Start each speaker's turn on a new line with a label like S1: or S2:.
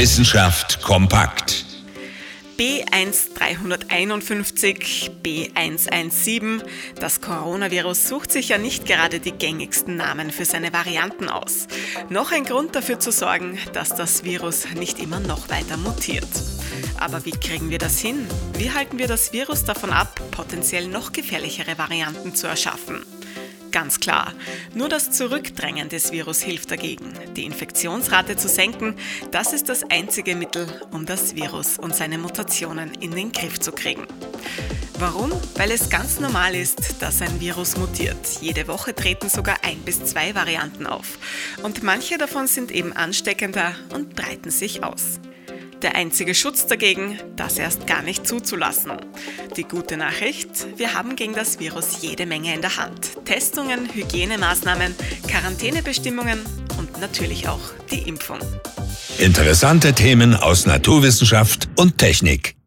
S1: Wissenschaft kompakt.
S2: B1351, B117. Das Coronavirus sucht sich ja nicht gerade die gängigsten Namen für seine Varianten aus. Noch ein Grund dafür zu sorgen, dass das Virus nicht immer noch weiter mutiert. Aber wie kriegen wir das hin? Wie halten wir das Virus davon ab, potenziell noch gefährlichere Varianten zu erschaffen? Ganz klar, nur das Zurückdrängen des Virus hilft dagegen. Die Infektionsrate zu senken, das ist das einzige Mittel, um das Virus und seine Mutationen in den Griff zu kriegen. Warum? Weil es ganz normal ist, dass ein Virus mutiert. Jede Woche treten sogar ein bis zwei Varianten auf. Und manche davon sind eben ansteckender und breiten sich aus. Der einzige Schutz dagegen, das erst gar nicht zuzulassen. Die gute Nachricht, wir haben gegen das Virus jede Menge in der Hand. Testungen, Hygienemaßnahmen, Quarantänebestimmungen und natürlich auch die Impfung.
S1: Interessante Themen aus Naturwissenschaft und Technik.